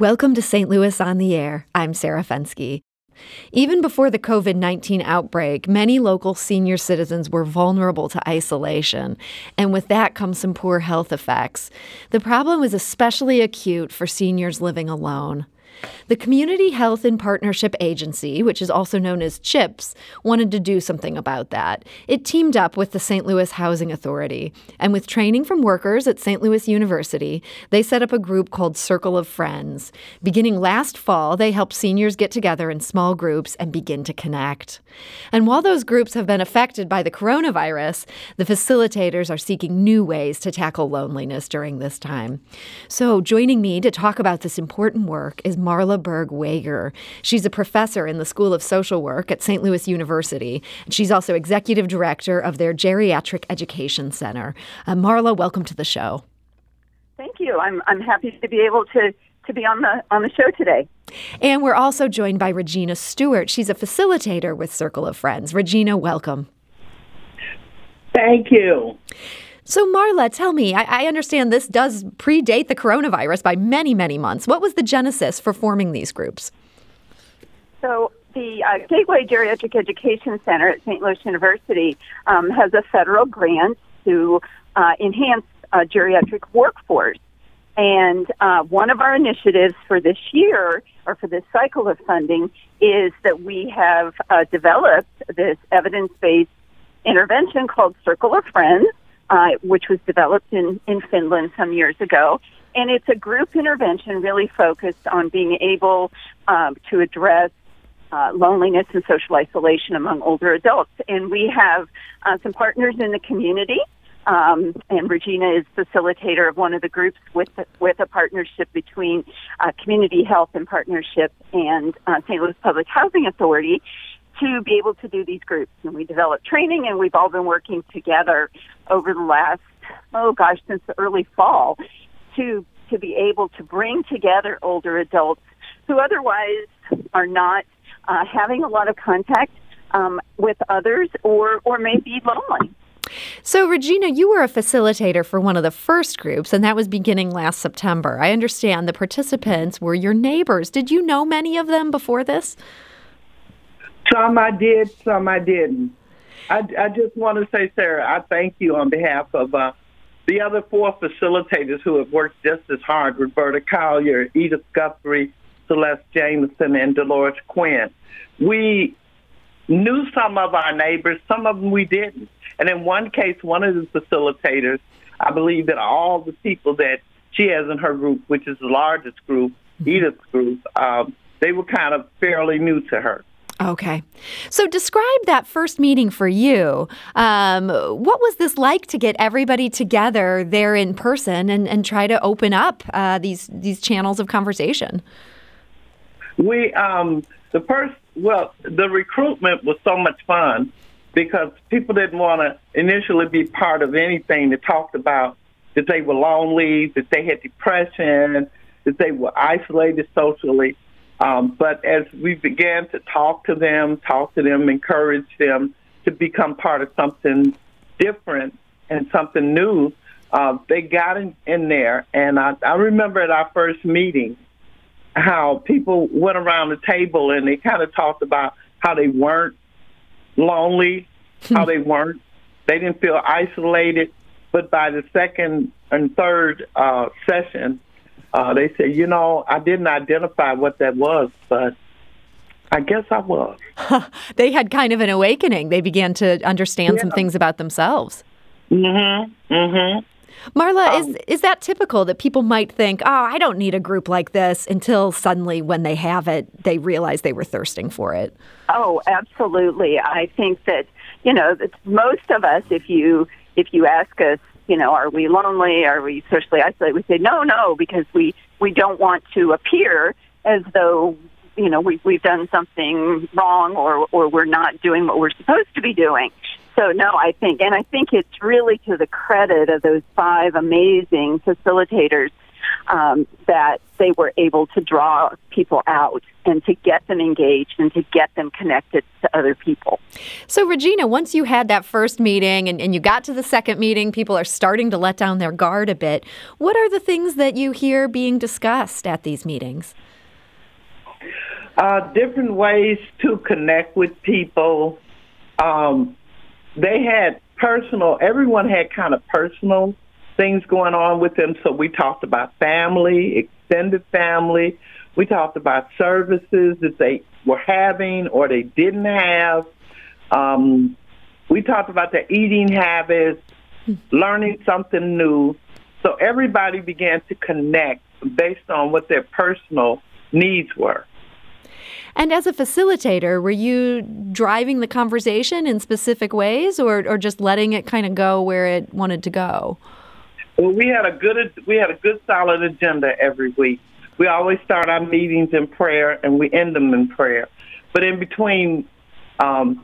Welcome to St. Louis on the Air. I'm Sarah Fenske. Even before the COVID 19 outbreak, many local senior citizens were vulnerable to isolation, and with that comes some poor health effects. The problem was especially acute for seniors living alone. The Community Health and Partnership Agency, which is also known as CHIPS, wanted to do something about that. It teamed up with the St. Louis Housing Authority, and with training from workers at St. Louis University, they set up a group called Circle of Friends. Beginning last fall, they helped seniors get together in small groups and begin to connect. And while those groups have been affected by the coronavirus, the facilitators are seeking new ways to tackle loneliness during this time. So, joining me to talk about this important work is Marla Berg Weger. She's a professor in the School of Social Work at St. Louis University. And she's also executive director of their Geriatric Education Center. Uh, Marla, welcome to the show. Thank you. I'm, I'm happy to be able to to be on the on the show today. And we're also joined by Regina Stewart. She's a facilitator with Circle of Friends. Regina, welcome. Thank you. So, Marla, tell me, I, I, understand this does predate the coronavirus by many, many months. What was the genesis for forming these groups? So, the uh, Gateway Geriatric Education Center at St. Louis University um, has a federal grant to uh, enhance uh, geriatric workforce. And uh, one of our initiatives for this year, or for this cycle of funding, is that we have uh, developed this evidence based intervention called Circle of Friends uh, which was developed in, in Finland some years ago. And it's a group intervention really focused on being able um, to address uh, loneliness and social isolation among older adults. And we have uh, some partners in the community. Um, and Regina is facilitator of one of the groups with with a partnership between uh, Community Health and Partnership and uh, St. Louis Public Housing Authority to be able to do these groups. And we developed training, and we've all been working together over the last, oh gosh, since the early fall to to be able to bring together older adults who otherwise are not uh, having a lot of contact um, with others or or may be lonely. So, Regina, you were a facilitator for one of the first groups, and that was beginning last September. I understand the participants were your neighbors. Did you know many of them before this? Some I did, some I didn't. I, I just want to say, Sarah, I thank you on behalf of uh, the other four facilitators who have worked just as hard Roberta Collier, Edith Guthrie, Celeste Jameson, and Dolores Quinn. We knew some of our neighbors, some of them we didn't. And in one case, one of the facilitators, I believe that all the people that she has in her group, which is the largest group, Edith's group, um, they were kind of fairly new to her. Okay. So describe that first meeting for you. Um, what was this like to get everybody together there in person and, and try to open up uh, these these channels of conversation? We um, the first well the recruitment was so much fun because people didn't want to initially be part of anything that talked about that they were lonely, that they had depression, that they were isolated socially. Um, but as we began to talk to them, talk to them, encourage them to become part of something different and something new, uh, they got in, in there. And I, I remember at our first meeting how people went around the table and they kind of talked about how they weren't lonely, how they weren't, they didn't feel isolated. But by the second and third uh, session, uh, they said, you know, I didn't identify what that was, but I guess I was. they had kind of an awakening. They began to understand yeah. some things about themselves. Mm-hmm. Mm-hmm. Marla, um, is is that typical that people might think, "Oh, I don't need a group like this," until suddenly, when they have it, they realize they were thirsting for it? Oh, absolutely. I think that you know, that most of us, if you if you ask us, you know, are we lonely? Are we socially isolated? We say no, no, because we we don't want to appear as though you know we we've done something wrong or or we're not doing what we're supposed to be doing. So no, I think, and I think it's really to the credit of those five amazing facilitators um, that they were able to draw people out and to get them engaged and to get them connected to other people. So, Regina, once you had that first meeting and, and you got to the second meeting, people are starting to let down their guard a bit. What are the things that you hear being discussed at these meetings? Uh, different ways to connect with people. Um, they had personal, everyone had kind of personal things going on with them. So we talked about family, extended family. We talked about services that they were having or they didn't have. Um, we talked about their eating habits, learning something new. So everybody began to connect based on what their personal needs were. And as a facilitator, were you driving the conversation in specific ways or, or just letting it kind of go where it wanted to go? Well, we had a good we had a good solid agenda every week. We always start our meetings in prayer and we end them in prayer. But in between, um,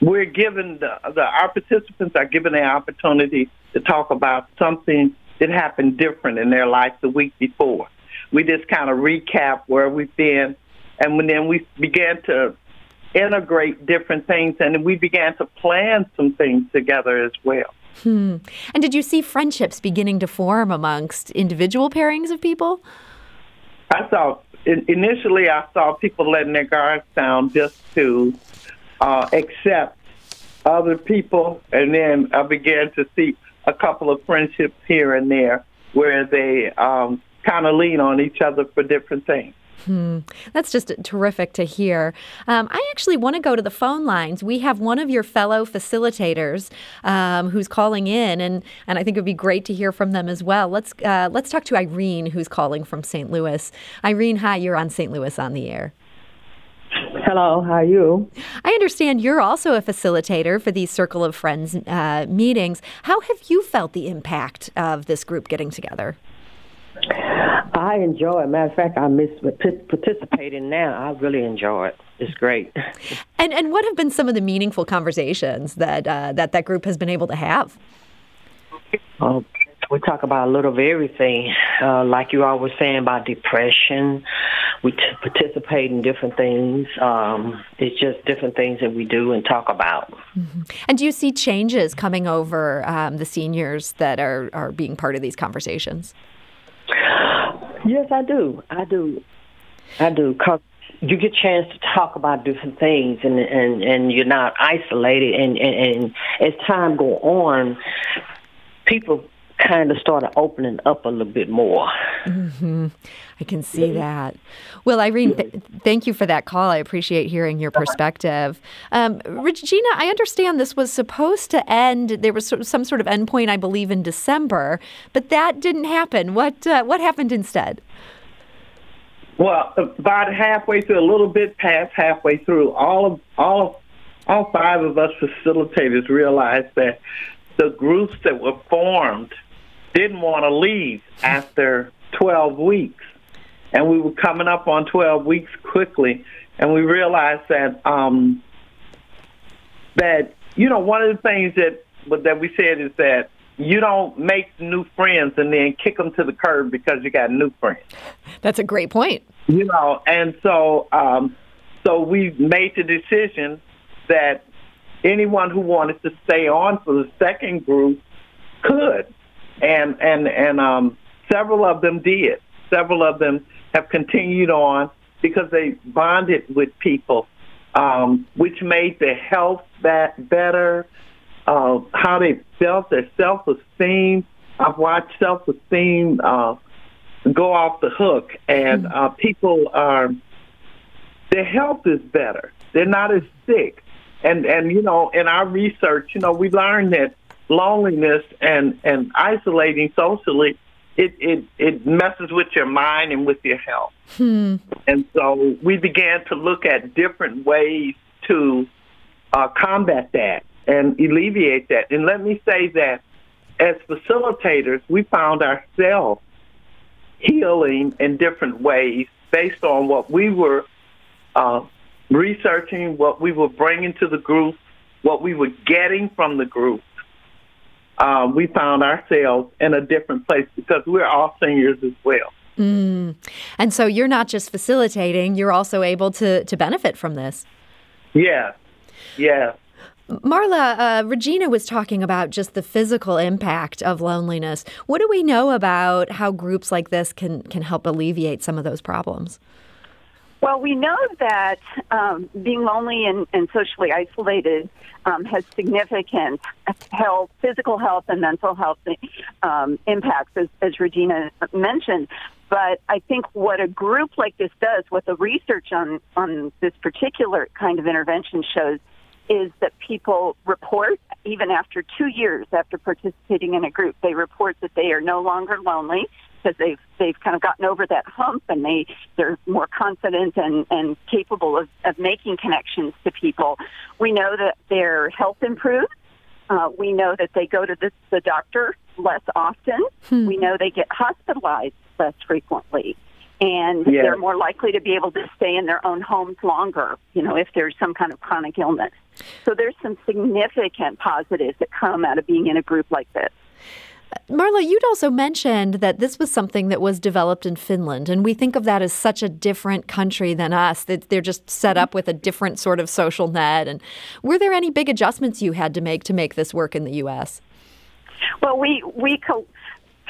we're given the, the our participants are given the opportunity to talk about something that happened different in their life the week before. We just kind of recap where we've been and then we began to integrate different things, and we began to plan some things together as well. Hmm. And did you see friendships beginning to form amongst individual pairings of people? I saw initially I saw people letting their guards down just to uh, accept other people, and then I began to see a couple of friendships here and there where they um, kind of lean on each other for different things. Hmm. That's just terrific to hear. Um, I actually want to go to the phone lines. We have one of your fellow facilitators um, who's calling in, and, and I think it would be great to hear from them as well. Let's uh, let's talk to Irene, who's calling from St. Louis. Irene, hi, you're on St. Louis on the air. Hello, how are you? I understand you're also a facilitator for these Circle of Friends uh, meetings. How have you felt the impact of this group getting together? I enjoy it. Matter of fact, I miss participating now. I really enjoy it. It's great. And and what have been some of the meaningful conversations that uh, that that group has been able to have? Uh, we talk about a little of everything, uh, like you all were saying about depression. We t- participate in different things. Um, it's just different things that we do and talk about. Mm-hmm. And do you see changes coming over um, the seniors that are are being part of these conversations? Yes, I do. I do. I do. Cause you get a chance to talk about different things, and and and you're not isolated. And and, and as time go on, people kind of started opening up a little bit more. Mm-hmm. I can see that. Well, Irene, th- thank you for that call. I appreciate hearing your perspective. Um, Regina, I understand this was supposed to end. There was some sort of endpoint, I believe, in December, but that didn't happen. What uh, what happened instead? Well, about halfway through, a little bit past halfway through, all of all of all five of us facilitators realized that the groups that were formed didn't want to leave after 12 weeks and we were coming up on 12 weeks quickly, and we realized that um, that you know one of the things that but that we said is that you don't make new friends and then kick them to the curb because you got new friends. That's a great point. You know, and so um, so we made the decision that anyone who wanted to stay on for the second group could, and and and um, several of them did. Several of them have continued on because they bonded with people, um, which made their health that better, uh, how they felt, their self esteem. I've watched self esteem uh, go off the hook, and uh, people are their health is better. They're not as sick, and and you know, in our research, you know, we learned that loneliness and and isolating socially it, it, it messes with your mind and with your health. Hmm. And so we began to look at different ways to uh, combat that and alleviate that. And let me say that as facilitators, we found ourselves healing in different ways based on what we were uh, researching, what we were bringing to the group, what we were getting from the group. Um, we found ourselves in a different place because we're all seniors as well. Mm. And so you're not just facilitating, you're also able to, to benefit from this. Yeah, yeah. Marla, uh, Regina was talking about just the physical impact of loneliness. What do we know about how groups like this can, can help alleviate some of those problems? Well, we know that um, being lonely and, and socially isolated um, has significant health, physical health, and mental health um, impacts, as, as Regina mentioned. But I think what a group like this does, what the research on, on this particular kind of intervention shows, is that people report, even after two years after participating in a group, they report that they are no longer lonely because they've they've kind of gotten over that hump and they they're more confident and and capable of, of making connections to people. We know that their health improves. Uh, we know that they go to the, the doctor less often. Hmm. We know they get hospitalized less frequently. And yes. they're more likely to be able to stay in their own homes longer, you know, if there's some kind of chronic illness. So there's some significant positives that come out of being in a group like this. Marla, you'd also mentioned that this was something that was developed in Finland, and we think of that as such a different country than us. That they're just set up with a different sort of social net. And were there any big adjustments you had to make to make this work in the U.S.? Well, we we co-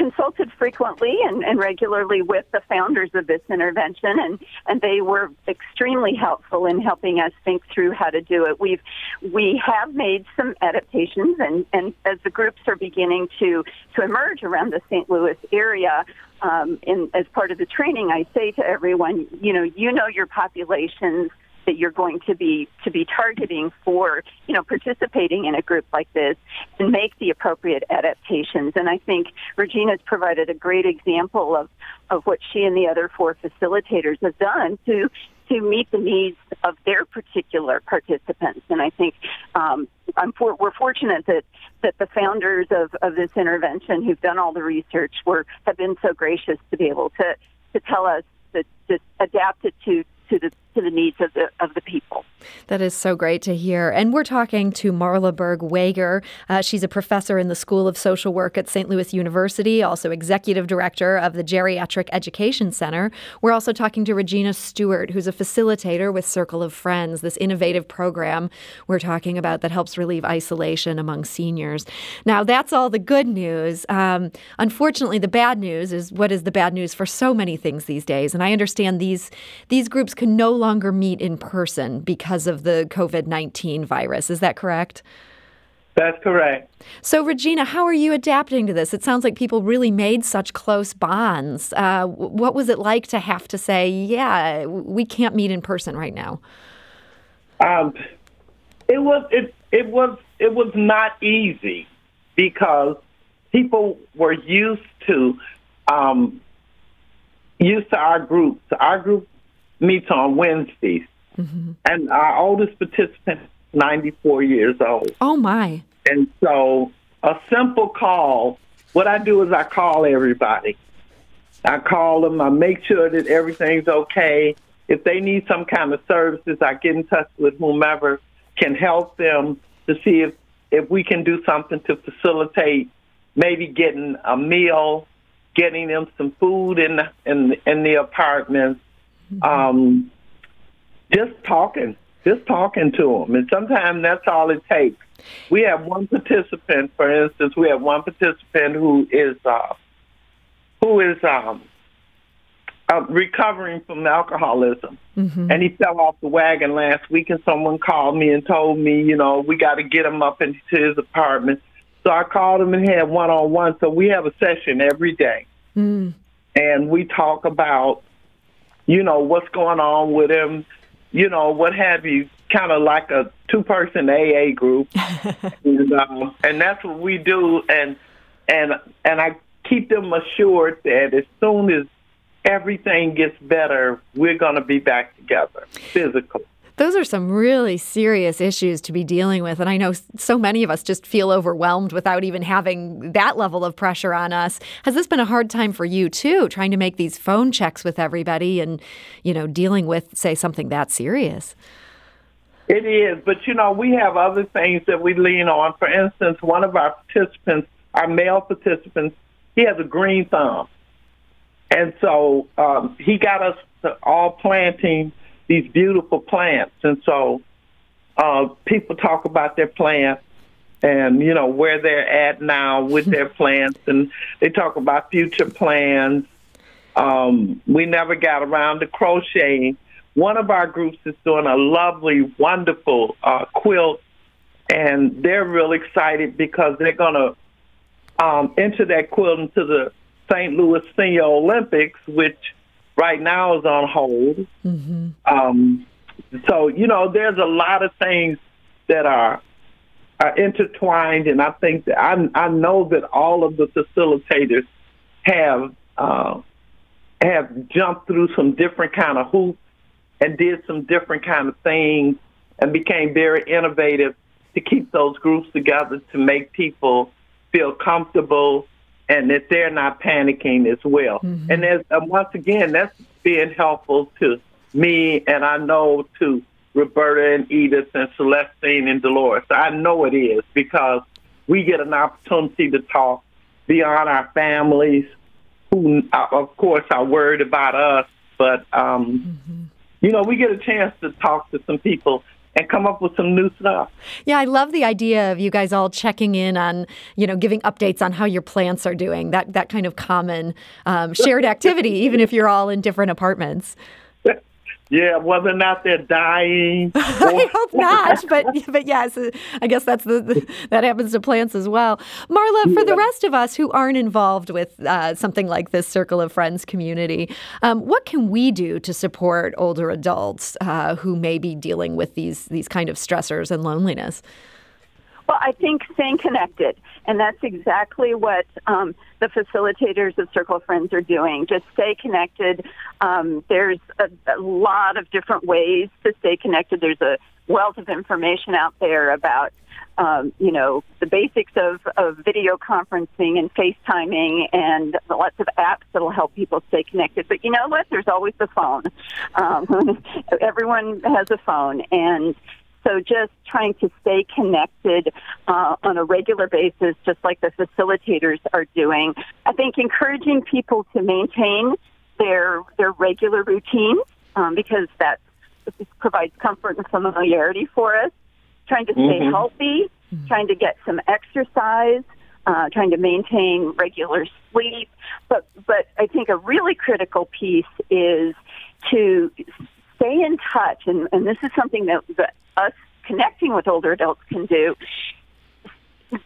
consulted frequently and, and regularly with the founders of this intervention, and, and they were extremely helpful in helping us think through how to do it. We've we have made some adaptations, and, and as the groups are beginning to to emerge around the St. Louis area, um, in, as part of the training, I say to everyone, you know, you know your populations that you're going to be to be targeting for you know participating in a group like this and make the appropriate adaptations. And I think Regina's provided a great example of of what she and the other four facilitators have done to to meet the needs of their particular participants. And I think um, I'm for, we're fortunate that that the founders of, of this intervention who've done all the research were have been so gracious to be able to to tell us that to adapt it to to the to the needs of the of the people. That is so great to hear. And we're talking to Marla Berg Weger. Uh, she's a professor in the School of Social Work at St. Louis University, also executive director of the Geriatric Education Center. We're also talking to Regina Stewart, who's a facilitator with Circle of Friends, this innovative program we're talking about that helps relieve isolation among seniors. Now, that's all the good news. Um, unfortunately, the bad news is what is the bad news for so many things these days. And I understand these these groups can no longer meet in person because of the COVID 19 virus. Is that correct? That's correct. So, Regina, how are you adapting to this? It sounds like people really made such close bonds. Uh, what was it like to have to say, yeah, we can't meet in person right now? Um, it was it it was it was not easy because people were used to um, used to our groups. Our group meets on Wednesdays. Mm-hmm. And our oldest participant, 94 years old. Oh, my. And so a simple call, what I do is I call everybody. I call them, I make sure that everything's okay. If they need some kind of services, I get in touch with whomever can help them to see if, if we can do something to facilitate maybe getting a meal, getting them some food in the, in, in the apartments. Um, just talking, just talking to them, and sometimes that's all it takes. We have one participant, for instance, we have one participant who is uh, who is um, uh, recovering from alcoholism, mm-hmm. and he fell off the wagon last week. And someone called me and told me, you know, we got to get him up into his apartment. So I called him and had one on one. So we have a session every day, mm. and we talk about you know, what's going on with him, you know, what have you, kind of like a two person AA group. and, um, and that's what we do. And, and, and I keep them assured that as soon as everything gets better, we're going to be back together physically. Those are some really serious issues to be dealing with. And I know so many of us just feel overwhelmed without even having that level of pressure on us. Has this been a hard time for you too, trying to make these phone checks with everybody and, you know, dealing with, say, something that serious? It is, but you know, we have other things that we lean on. For instance, one of our participants our male participants, he has a green thumb. And so um, he got us all planting these beautiful plants. And so uh, people talk about their plants and, you know, where they're at now with their plants. And they talk about future plans. Um, we never got around to crocheting. One of our groups is doing a lovely, wonderful uh, quilt, and they're real excited because they're going to um, enter that quilt into the St. Louis Senior Olympics, which right now is on hold. Mm-hmm. Um, so you know, there's a lot of things that are are intertwined, and I think that I I know that all of the facilitators have uh, have jumped through some different kind of hoops and did some different kind of things and became very innovative to keep those groups together to make people feel comfortable and that they're not panicking as well. Mm-hmm. And as, um, once again, that's being helpful to me, and I know to Roberta and Edith and Celestine and Dolores. I know it is because we get an opportunity to talk beyond our families, who, uh, of course, are worried about us, but um, mm-hmm. you know, we get a chance to talk to some people and come up with some new stuff. Yeah, I love the idea of you guys all checking in on, you know, giving updates on how your plants are doing. That that kind of common um, shared activity, even if you're all in different apartments. Yeah, whether or not they're dying. I hope not, but but yes, I guess that's the, the, that happens to plants as well. Marla, for the rest of us who aren't involved with uh, something like this Circle of Friends community, um, what can we do to support older adults uh, who may be dealing with these these kind of stressors and loneliness? Well, I think staying connected, and that's exactly what um, the facilitators of Circle Friends are doing. Just stay connected. Um, there's a, a lot of different ways to stay connected. There's a wealth of information out there about um, you know, the basics of, of video conferencing and FaceTiming and lots of apps that'll help people stay connected. But you know what? There's always the phone. Um, everyone has a phone. And so just trying to stay connected uh, on a regular basis, just like the facilitators are doing. I think encouraging people to maintain their their regular routines um, because that provides comfort and familiarity for us. Trying to stay mm-hmm. healthy, mm-hmm. trying to get some exercise. Uh, trying to maintain regular sleep, but but I think a really critical piece is to stay in touch, and, and this is something that, that us connecting with older adults can do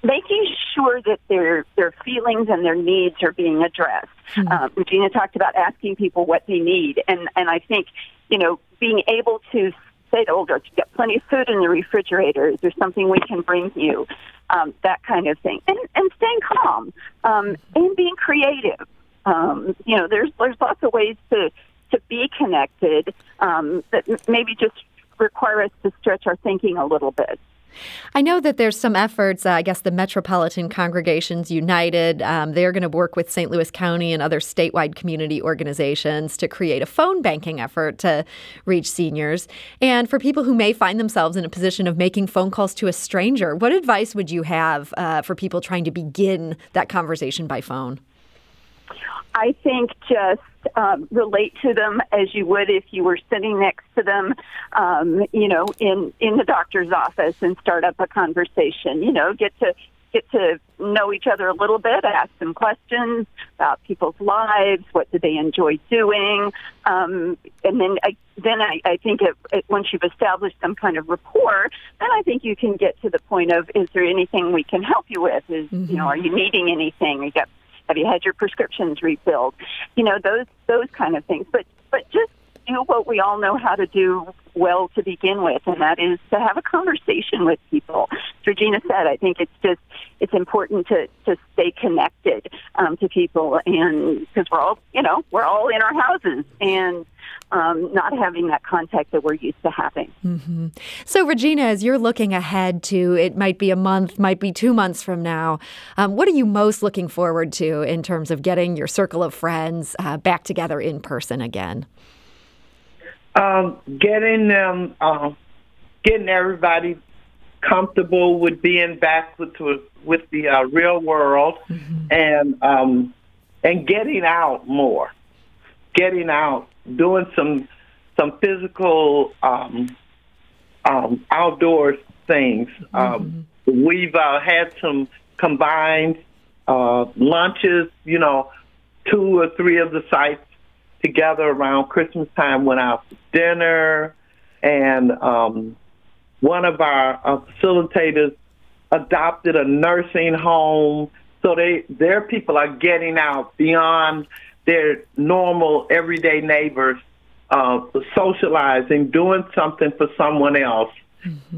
making sure that their their feelings and their needs are being addressed. Mm-hmm. Um, Regina talked about asking people what they need, and and I think you know being able to say to older "You got plenty of food in the refrigerator. Is there something we can bring you?" Um, that kind of thing, and and staying calm um, and being creative. Um, you know, there's there's lots of ways to to be connected um, that maybe just require us to stretch our thinking a little bit. I know that there's some efforts. Uh, I guess the Metropolitan Congregations United, um, they're going to work with St. Louis County and other statewide community organizations to create a phone banking effort to reach seniors. And for people who may find themselves in a position of making phone calls to a stranger, what advice would you have uh, for people trying to begin that conversation by phone? I think just um, relate to them as you would if you were sitting next to them, um, you know, in in the doctor's office and start up a conversation. You know, get to get to know each other a little bit, ask some questions about people's lives, what do they enjoy doing, um, and then I, then I, I think it, it, once you've established some kind of rapport, then I think you can get to the point of is there anything we can help you with? Is mm-hmm. you know, are you needing anything? You got have you had your prescriptions refilled? You know, those those kind of things. But but just do what we all know how to do well to begin with, and that is to have a conversation with people. As Regina said, I think it's just it's important to to stay connected um, to people, and because we're all you know we're all in our houses, and um, not having that contact that we're used to having. Mm-hmm. So, Regina, as you're looking ahead to it, might be a month, might be two months from now. Um, what are you most looking forward to in terms of getting your circle of friends uh, back together in person again? Um, getting them, uh, getting everybody comfortable with being back with with the uh, real world Mm-hmm. and um, and getting out more, getting out, doing some some physical um, um, outdoor things. Um, we've uh, had some combined uh, lunches. You know, two or three of the sites together around Christmas time went out to dinner, and um, one of our uh, facilitators adopted a nursing home. So they their people are getting out beyond their normal everyday neighbors, uh, socializing, doing something for someone else,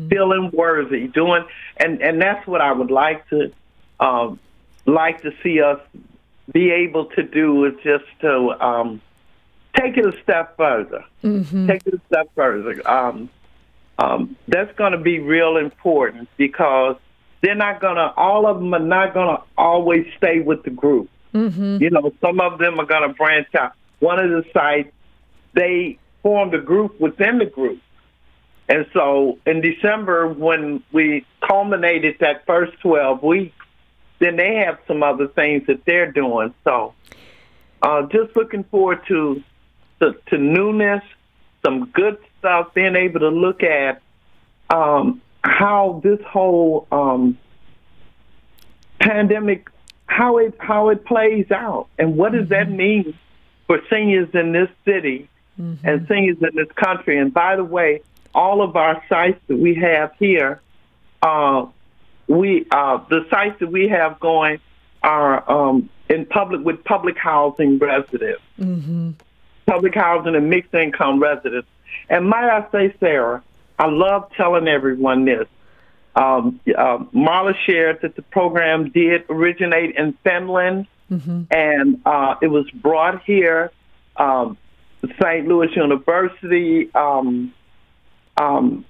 feeling worthy, doing and and that's what I would like to um, like to see us be able to do is just to um, take it a step further. Take it a step further. Um, um, that's going to be real important because they're not going to, all of them are not going to always stay with the group. You know, some of them are going to branch out. One of the sites, they formed a group within the group. And so in December, when we culminated that first 12 weeks, then they have some other things that they're doing. So uh, just looking forward to, to to newness, some good stuff, being able to look at um, how this whole um, pandemic, how it how it plays out, and what does that mean for seniors in this city and seniors in this country. And by the way, all of our sites that we have here, uh, we uh, the sites that we have going are um, in public with public housing residents, public housing and mixed income residents. And might I say, Sarah, I love telling everyone this. Um, uh, Marla shared that the program did originate in Finland, and uh, it was brought here. Um, St. Louis University um, um,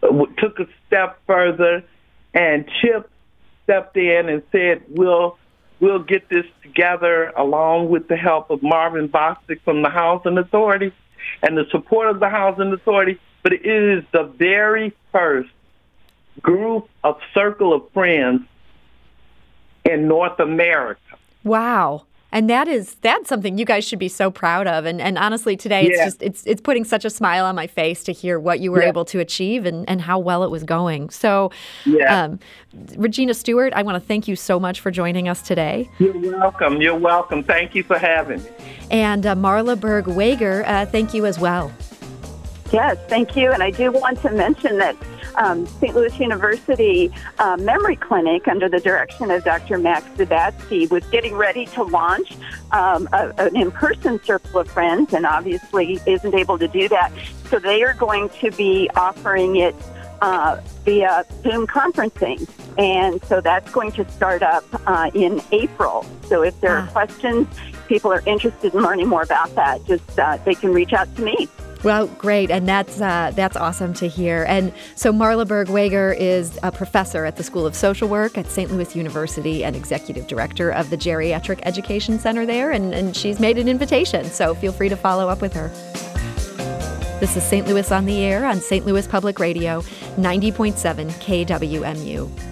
took a step further, and Chip stepped in and said, "We'll we'll get this together along with the help of Marvin Bostic from the Housing Authority and the support of the Housing Authority." But it is the very first group of circle of friends in North America. Wow. And that is that's something you guys should be so proud of. And and honestly today it's Yeah. just it's it's putting such a smile on my face to hear what you were Yeah. able to achieve and, and how well it was going. So Yeah. um, Regina Stewart, I want to thank you so much for joining us today. You're welcome. You're welcome. Thank you for having me. And uh, Marla Berg Weger, uh, thank you as well. Yes, thank you. And I do want to mention that um, St. Louis University uh, Memory Clinic, under the direction of Dr. Max Zubatsky, was getting ready to launch um, a, an in person Circle of Friends and obviously isn't able to do that. So they are going to be offering it uh, via Zoom conferencing. And so that's going to start up uh, in April. So if there are Ah. questions, people are interested in learning more about that, just uh, they can reach out to me. Well, great, and that's uh, that's awesome to hear. And so Marla Berg Weger is a professor at the School of Social Work at St. Louis University and executive director of the Geriatric Education Center there, and, and she's made an invitation. So feel free to follow up with her. This is St. Louis on the Air on St. Louis Public Radio, 90.7 KWMU.